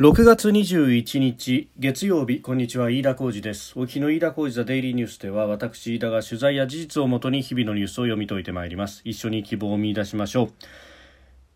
6月21日月曜日こんにちは飯田浩二です。沖の飯田浩二ザデイリーニュースでは私飯田が取材や事実をもとに日々のニュースを読み解いてまいります。一緒に希望を見出しましょう。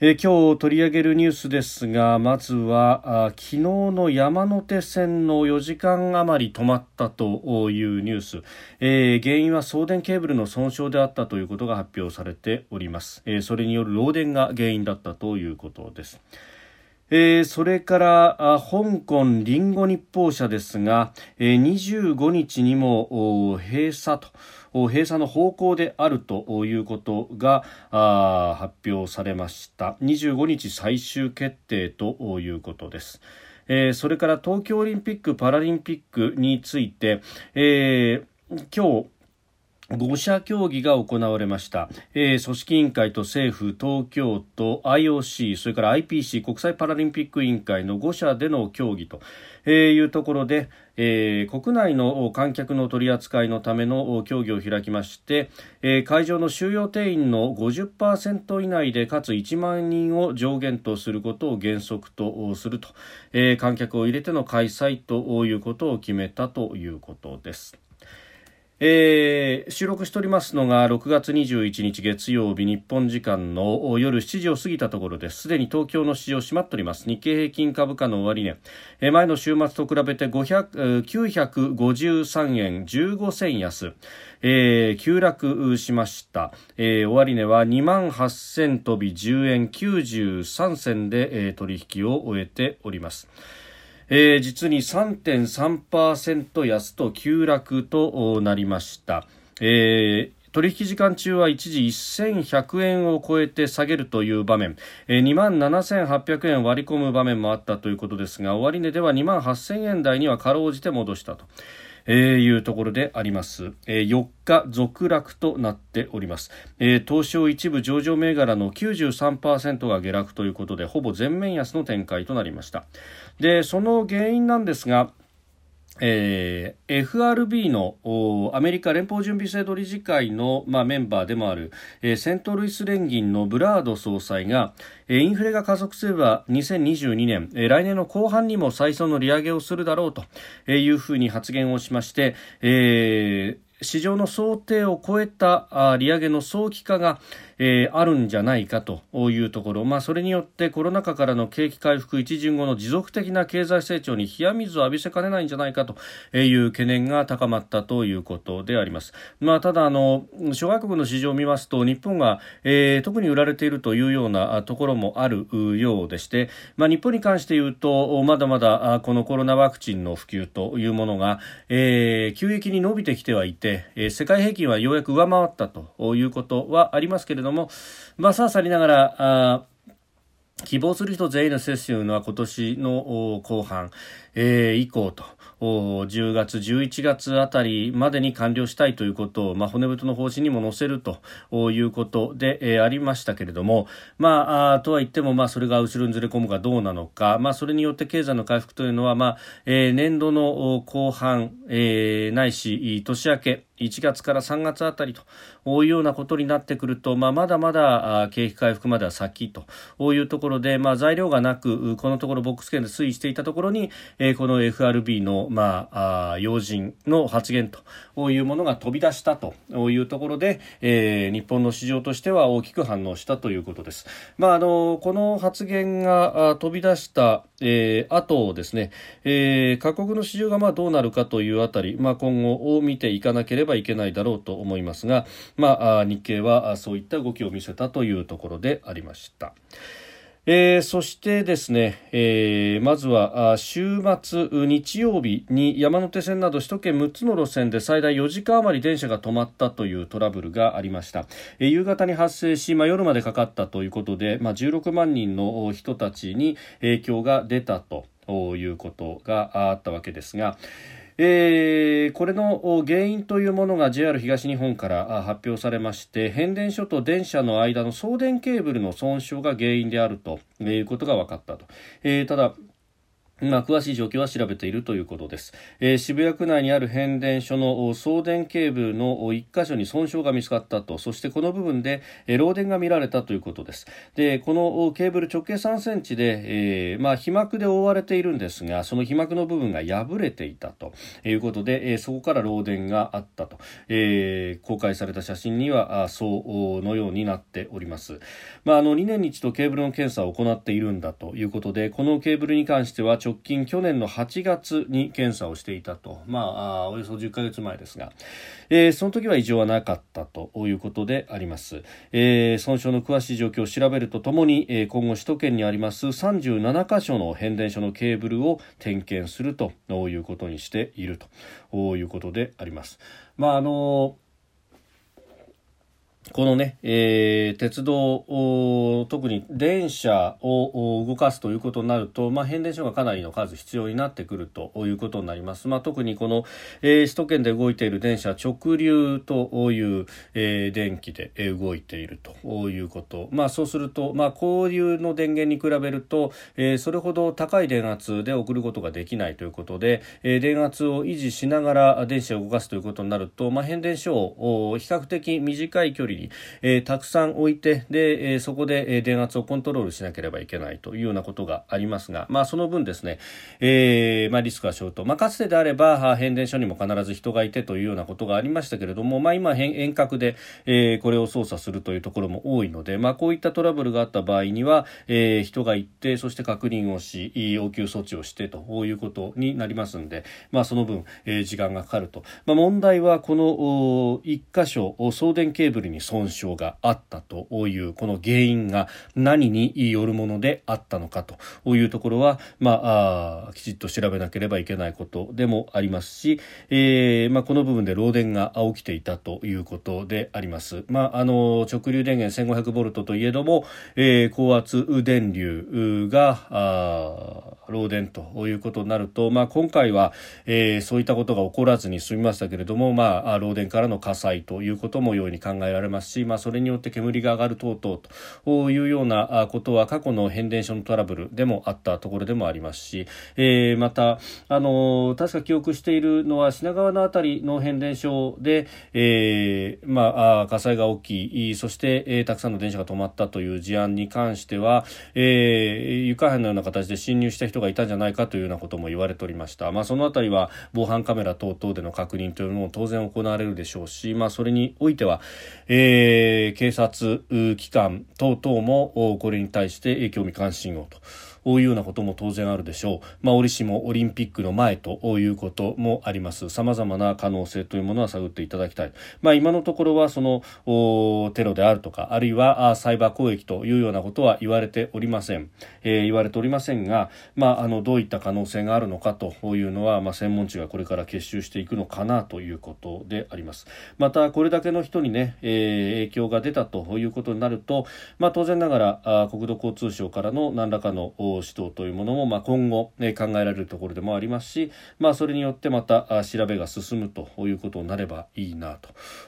え今日取り上げるニュースですがまずはあ昨日の山手線の4時間余り止まったというニュース、えー、原因は送電ケーブルの損傷であったということが発表されております、えー、それによる漏電が原因だったということです。えー、それから香港リンゴ日報社ですが、えー、25日にも閉鎖と閉鎖の方向であるということが発表されました25日最終決定ということです。えー、それから東京オリンピック・パラリンピックについて、えー、今日5者協議が行われました、えー、組織委員会と政府、東京都、IOC、それから IPC 国際パラリンピック委員会の5者での協議と、えいうところで、えー、国内の観客の取り扱いのための協議を開きまして、えー、会場の収容定員の50%以内でかつ1万人を上限とすることを原則とすると、えー、観客を入れての開催ということを決めたということです。えー、収録しておりますのが6月21日月曜日日本時間の夜7時を過ぎたところです。すでに東京の市場閉まっております。日経平均株価の終値、えー、前の週末と比べて500 953円15銭安、えー、急落しました、えー、終値は2万8000飛び10円93銭で、えー、取引を終えております。えー、実に3.3%安と急落となりました。えー取引時間中は一時1100円を超えて下げるという場面、えー、2万7800円割り込む場面もあったということですが終値では2万8000円台にはかろうじて戻したと。えー、いうところであります、えー、4日続落となっております、えー、東証一部上場銘柄の93%が下落ということでほぼ全面安の展開となりました。でその原因なんですがえー、FRB のアメリカ連邦準備制度理事会の、まあ、メンバーでもある、えー、セントルイス連銀のブラード総裁が、えー、インフレが加速すれば2022年、えー、来年の後半にも再三の利上げをするだろうというふうに発言をしまして、えー市場の想定を超えた利上げの早期化が、えー、あるんじゃないかというところ、まあ、それによってコロナ禍からの景気回復一巡後の持続的な経済成長に冷や水を浴びせかねないんじゃないかという懸念が高まったということであります。まあ、ただあの諸外国の市場を見ますと日本が、えー、特に売られているというようなところもあるようでして、まあ、日本に関して言うとまだまだこのコロナワクチンの普及というものが、えー、急激に伸びてきてはいて、えー、世界平均はようやく上回ったということはありますけれども、まあ、さあさりながら、あ希望する人全員の接種のは今年の後半、えー、以降と。10月、11月あたりまでに完了したいということを、まあ、骨太の方針にも載せるということで、えー、ありましたけれども、まあ、とは言っても、まあ、それが後ろにずれ込むかどうなのか、まあ、それによって経済の回復というのは、まあえー、年度の後半、えー、ないし年明け、1月から3月あたりというようなことになってくると、まあ、まだまだ景気回復までは先というところで、まあ、材料がなくこのところボックス圏で推移していたところに、えー、この FRB の、まあ、あ要人の発言というものが飛び出したというところで、えー、日本の市場としては大きく反応したということです。まあ、あのこの発言が飛び出した、えー、後ですね、えー、各国の市場がまあどうなるかというあたり、まあ、今後を見ていかなければいけないだろうと思いますが、まあ、日経はそういった動きを見せたというところでありました。えー、そしてですね、えー、まずは週末日曜日に山手線など首都圏6つの路線で最大4時間余り電車が止まったというトラブルがありました、えー、夕方に発生し、まあ、夜までかかったということで、まあ、16万人の人たちに影響が出たということがあったわけですが、えー、これの原因というものが JR 東日本から発表されまして変電所と電車の間の送電ケーブルの損傷が原因であるということが分かったと、えー、ただまあ、詳しい状況は調べているということです、えー、渋谷区内にある変電所の送電ケーブルの1箇所に損傷が見つかったと。そしてこの部分で、えー、漏電が見られたということです。でこのケーブル直径3センチで、えー、まあ、被膜で覆われているんですがその被膜の部分が破れていたと。いうことで、えそこから漏電があったと、え公開された写真にはあそうのようになっております、まあ、あの2年に一度ケーブルの検査を行っているんだということでこのケーブルに関しては直直近去年の8月に検査をしていたと、まあ、およそ10ヶ月前ですが、えー、その時は異常はなかったということであります、えー、損傷の詳しい状況を調べるとともに、えー、今後首都圏にあります37箇所の変電所のケーブルを点検するということにしているということであります。まああのこのね、えー、鉄道特に電車を動かすということになると、まあ、変電所がかなりの数必要になってくるということになります。まあ、特にこの、えー、首都圏で動いている電車直流という、えー、電気で動いているということ。まあ、そうすると、まあ、こういうの電源に比べると、えー、それほど高い電圧で送ることができないということで、えー、電圧を維持しながら電車を動かすということになると、まあ、変電所を比較的短い距離に、えー、たくさん置いてで、えー、そこで、え電圧をコントロールしなければいけないというようなことがありますが、まあ、その分ですね、えまあ、リスクはショート、まあ、かつてであれば変電所にも必ず人がいてというようなことがありましたけれども、まあ、今遠隔で、え、これを操作するというところも多いので、まあ、こういったトラブルがあった場合には、え、人が行ってそして確認をし応急措置をしてということになりますので、まあ、その分、え、時間がかかると、まあ、問題はこの1箇所送電ケーブルに損傷があったというこの原因が何によるものであったのかというところは、まあ、きちっと調べなければいけないことでもありますし、えーまあ、この部分で漏電が起きていたということであります。まあ、あの直流電源1500ボルトといえども、えー、高圧電流が漏電ということになると、まあ、今回は、えー、そういったことが起こらずに済みましたけれども、まあ、漏電からの火災ということも容易に考えられますし、まあ、それによって煙が上がる等々というようなことは過去の変電所のトラブルでもあったところでもありますし、えー、また、あの確か記憶しているのは品川の辺りの変電所で、えーまあ、火災が起きそして、えー、たくさんの電車が止まったという事案に関しては、えー、床片のような形で侵入した人がいたんじゃないかというようなことも言われておりました、まあ、そのあたりは防犯カメラ等々での確認というのも当然行われるでしょうし、まあ、それにおいては、えー、警察機関等々もこれに対して興味関心をと。いうようなことも当然あるでしょう、まあ、折しもオリンピックの前ということもあります。さまざまな可能性というものは探っていただきたい、まあ、今のところはそのテロであるとかあるいはサイバー攻撃というようなことは言われておりません、えー、言われておりませんが、まあ、あのどういった可能性があるのかというのは、まあ、専門家がこれから結集していくのかなということであります。またこれだけの人にね、えー、影響が出たということになると、まあ、当然ながらあ国土交通省からの何らかの指導というものも、まあ、今後、ね、考えられるところでもありますし、まあ、それによってまた調べが進むということになればいいな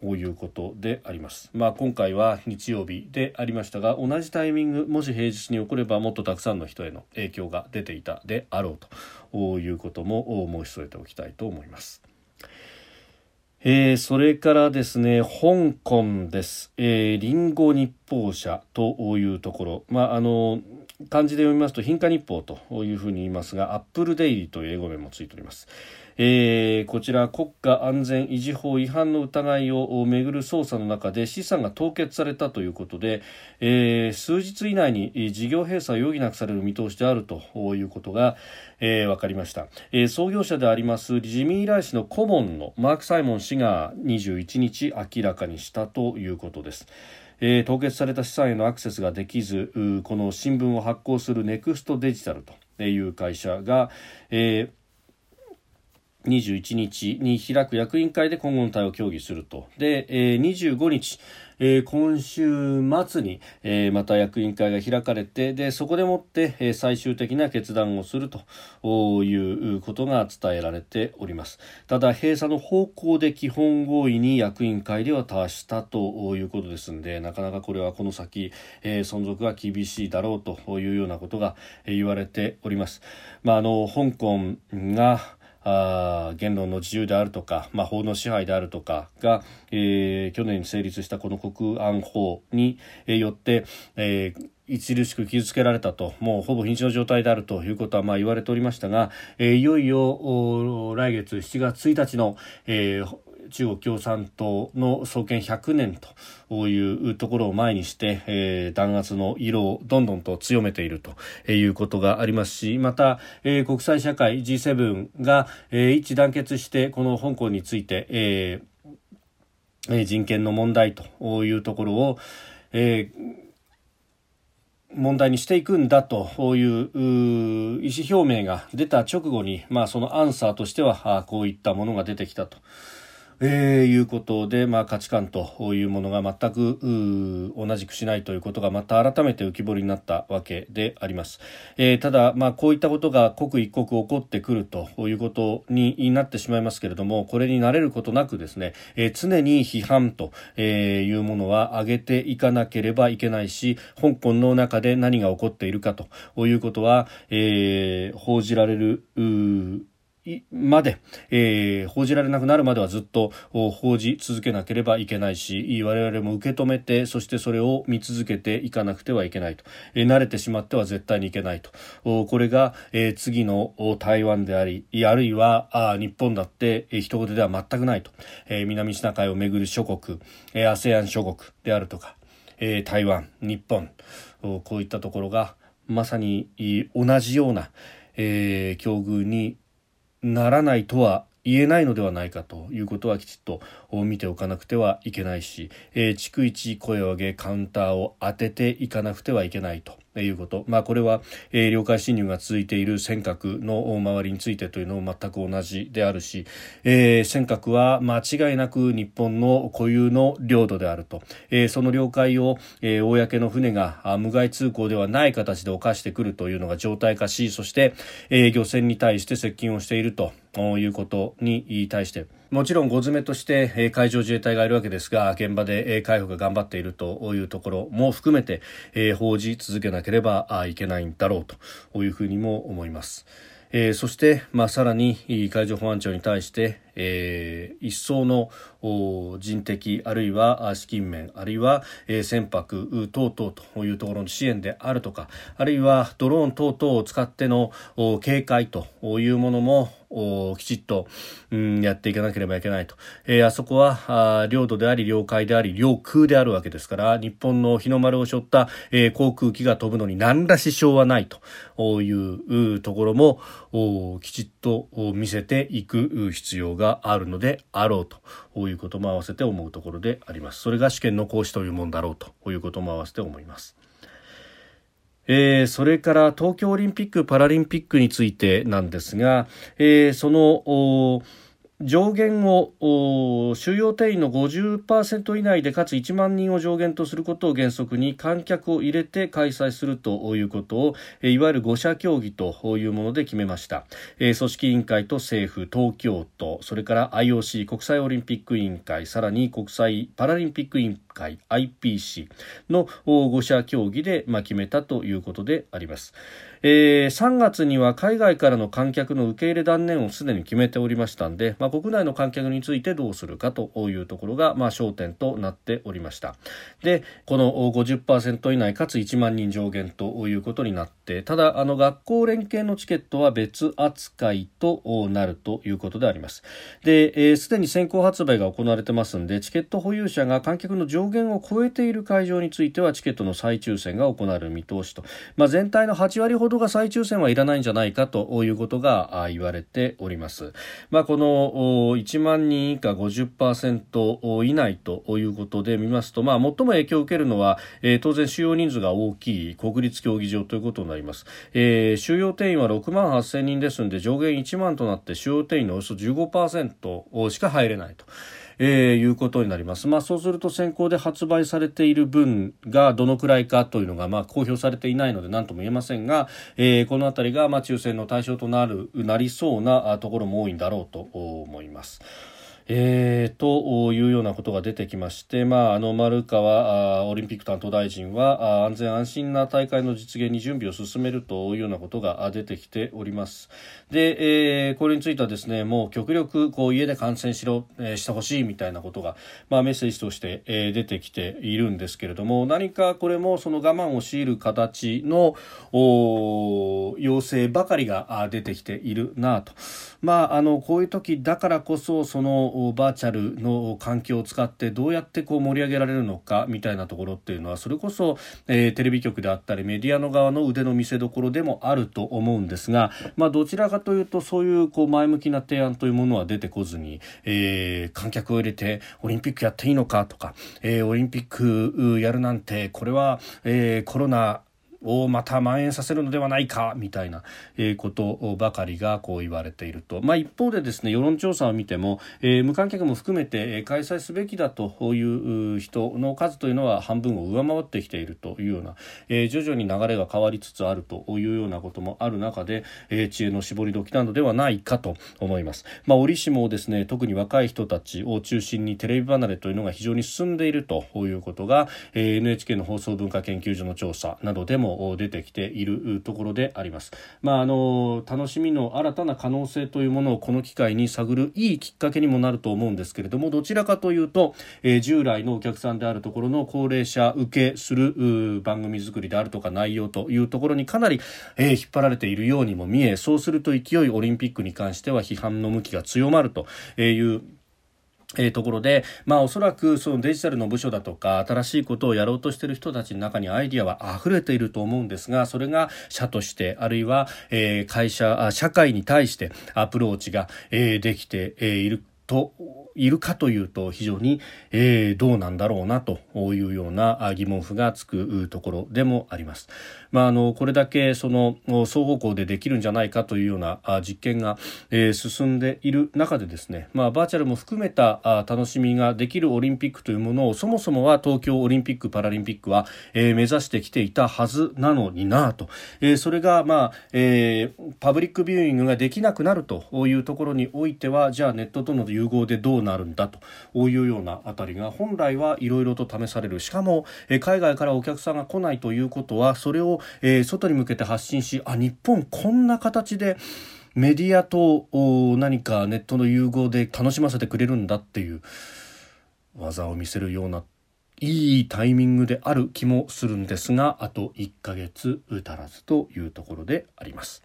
ということであります。まあ、今回は日曜日でありましたが同じタイミングもし平日に起こればもっとたくさんの人への影響が出ていたであろうということも申し添えておきたいと思います。えー、それからですね、香港です。えー、リンゴ日報社というところ。まあ、あの、漢字で読みますと、貧価日報というふうに言いますが、アップルデイリーという英語名もついております。えー、こちら国家安全維持法違反の疑いをめぐる捜査の中で資産が凍結されたということで、えー、数日以内に事業閉鎖を余儀なくされる見通しであるということが、えー、分かりました、えー、創業者でありますジミー・ライスの顧問のマーク・サイモン氏が21日明らかにしたということです。えー、凍結された資産へのアクセスができずこの新聞を発行するネクストデジタルという会社が、えー21日に開く役員会で今後の対応を協議すると。で、え、25日、えー、今週末に、えー、また役員会が開かれて、で、そこでもって、えー、最終的な決断をするということが伝えられております。ただ、閉鎖の方向で基本合意に役員会では達したということですので、なかなかこれはこの先、えー、存続が厳しいだろうというようなことが言われております。まあ、あの、香港が、あ言論の自由であるとか、まあ、法の支配であるとかが、えー、去年成立したこの国安法によって、えー著しく傷つけられたと、もうほぼ瀕死の状態であるということはまあ言われておりましたが、えー、いよいよ来月7月1日の、えー、中国共産党の創建100年というところを前にして、えー、弾圧の色をどんどんと強めているということがありますしまた、えー、国際社会 G7 が、えー、一致団結してこの香港について、えー、人権の問題というところを、えー問題にしていくんだという意思表明が出た直後に、まあ、そのアンサーとしてはこういったものが出てきたと。えー、いうことで、まあ、価値観というものが全く同じくしないということがまた改めて浮き彫りになったわけであります、えー、ただ、まあ、こういったことが刻一刻起こってくるということになってしまいますけれどもこれに慣れることなくですね、えー、常に批判というものは上げていかなければいけないし香港の中で何が起こっているかということは、えー、報じられるまで、えー、報じられなくなるまではずっと報じ続けなければいけないし我々も受け止めてそしてそれを見続けていかなくてはいけないと、えー、慣れてしまっては絶対にいけないと。これが、えー、次の台湾でありあるいはあ日本だって、えー、一言では全くないと、えー、南シナ海をめぐる諸国、えー、ASEAN 諸国であるとか、えー、台湾日本こういったところがまさに同じような、えー、境遇にならないとは言えないのではないかということはきちっと見ておかなくてはいけないし、えー、逐一声を上げカウンターを当てていかなくてはいけないと。いうこと、まあ、これは、えー、領海侵入が続いている尖閣の周りについてというのも全く同じであるし、えー、尖閣は間違いなく日本の固有の領土であると、えー、その領海を、えー、公の船が無害通行ではない形で犯してくるというのが常態化しそして、えー、漁船に対して接近をしているということに対してもちろん、ご詰めとしてえ海上自衛隊がいるわけですが、現場でえ海保が頑張っているというところも含めて、え報じ続けなければいけないんだろうというふうにも思います。えー、そして、まあ、さらに海上保安庁に対して、えー、一層の人的あるいは資金面あるいは、えー、船舶等々というところの支援であるとかあるいはドローン等々を使っての警戒というものもきちっと、うん、やっていかなければいけないと、えー、あそこはあ領土であり領海であり領空であるわけですから日本の日の丸を背負った、えー、航空機が飛ぶのに何ら支障はないというところもきちっと見せていく必要があるのであろうということも合わせて思うところであります。それが試験の行使というもんだろうということも合わせて思います。えー、それから東京オリンピック・パラリンピックについてなんですが、えー、その上限を収容定員の50%以内でかつ1万人を上限とすることを原則に観客を入れて開催するということをいわゆる5者協議というもので決めました、組織委員会と政府東京都それから IOC 国際オリンピック委員会さらに国際パラリンピック委員会 IPC の5者協議で、決めたということであります。えー、3月には海外からの観客の受け入れ断念をすでに決めておりましたんで、まあ、国内の観客についてどうするかというところが、まあ、焦点となっておりました。でこの50%以内かつ1万人上限ということになってただあの学校連携のチケットは別扱いとなるということであります。で、す、えー、で、に先行発売が行われてますんでチケット保有者が観客の上限を超えている会場についてはチケットの再抽選が行われる見通しと、まあ、全体の8割ほどどが再抽選はいらないんじゃないかということが言われております。まあ、この1万人以下50%以内ということで見ますと、まあ、最も影響を受けるのは、えー、当然収容人数が大きい国立競技場ということになります。えー、収容定員は6万8000人ですので上限1万となって収容定員のおよそ15%しか入れないと。えー、いうことになります。まあ、そうすると先行で発売されている分がどのくらいかというのが、まあ、公表されていないので何とも言えませんが、えー、このあたりが、まあ、抽選の対象となる、なりそうなところも多いんだろうと思います。えー、というようなことが出てきまして、まあ、あの丸川オリンピック担当大臣は安全安心な大会の実現に準備を進めるというようなことが出てきております。で、えー、これについてはですねもう極力こう家で観戦しろ、えー、してほしいみたいなことが、まあ、メッセージとして、えー、出てきているんですけれども何かこれもその我慢を強いる形の要請ばかりが出てきているなと、まあ、あのこういう時だからこそそのバーチャルの環境を使ってどうやってこう盛り上げられるのかみたいなところっていうのはそれこそ、えー、テレビ局であったりメディアの側の腕の見せ所でもあると思うんですが、まあ、どちらかというとそういうこう前向きな提案というものは出てこずに、えー、観客を入れてオリンピックやっていいのかとか、えー、オリンピックやるなんてこれは、えー、コロナをまた蔓延させるのではないかみたいなことばかりがこう言われていると、まあ、一方でですね世論調査を見ても、えー、無観客も含めて開催すべきだという人の数というのは半分を上回ってきているというような、えー、徐々に流れが変わりつつあるというようなこともある中で、えー、知恵の絞り時なのではないかと思います。まあ、折しもですね特に若い人たちを中心にテレビ離れというのが非常に進んでいるということが、えー、NHK の放送文化研究所の調査などでも出てきているところであります。まあ、あの楽しみの新たな可能性というものをこの機会に探るいいきっかけにもなると思うんですけれどもどちらかというと、えー、従来のお客さんであるところの高齢者受けする番組作りであるとか内容というところにかなり、えー、引っ張られているようにも見えそうすると勢いオリンピックに関しては批判の向きが強まるというえー、ところで、まあおそらくそのデジタルの部署だとか新しいことをやろうとしている人たちの中にアイディアは溢れていると思うんですが、それが社としてあるいは、えー、会社、社会に対してアプローチが、えー、できて、えー、いるといるかというと非常に、えー、どうなんだろうなというような疑問符がつくところでもあります。まあ、あのこれだけその双方向でできるんじゃないかというような実験が、えー、進んでいる中でですね、まあ、バーチャルも含めた楽しみができるオリンピックというものをそもそもは東京オリンピック・パラリンピックは、えー、目指してきていたはずなのになと、えー、それが、まあえー、パブリックビューイングができなくなるというところにおいてはじゃあネットとの融合でどうなるんだというようなあたりが本来はいろいろと試されるしかも、え、海外からお客さんが来ないということはそれをえー、外に向けて発信しあ日本こんな形でメディアと何かネットの融合で楽しませてくれるんだっていう技を見せるようないいタイミングである気もするんですがあと1ヶ月足らずというところであります。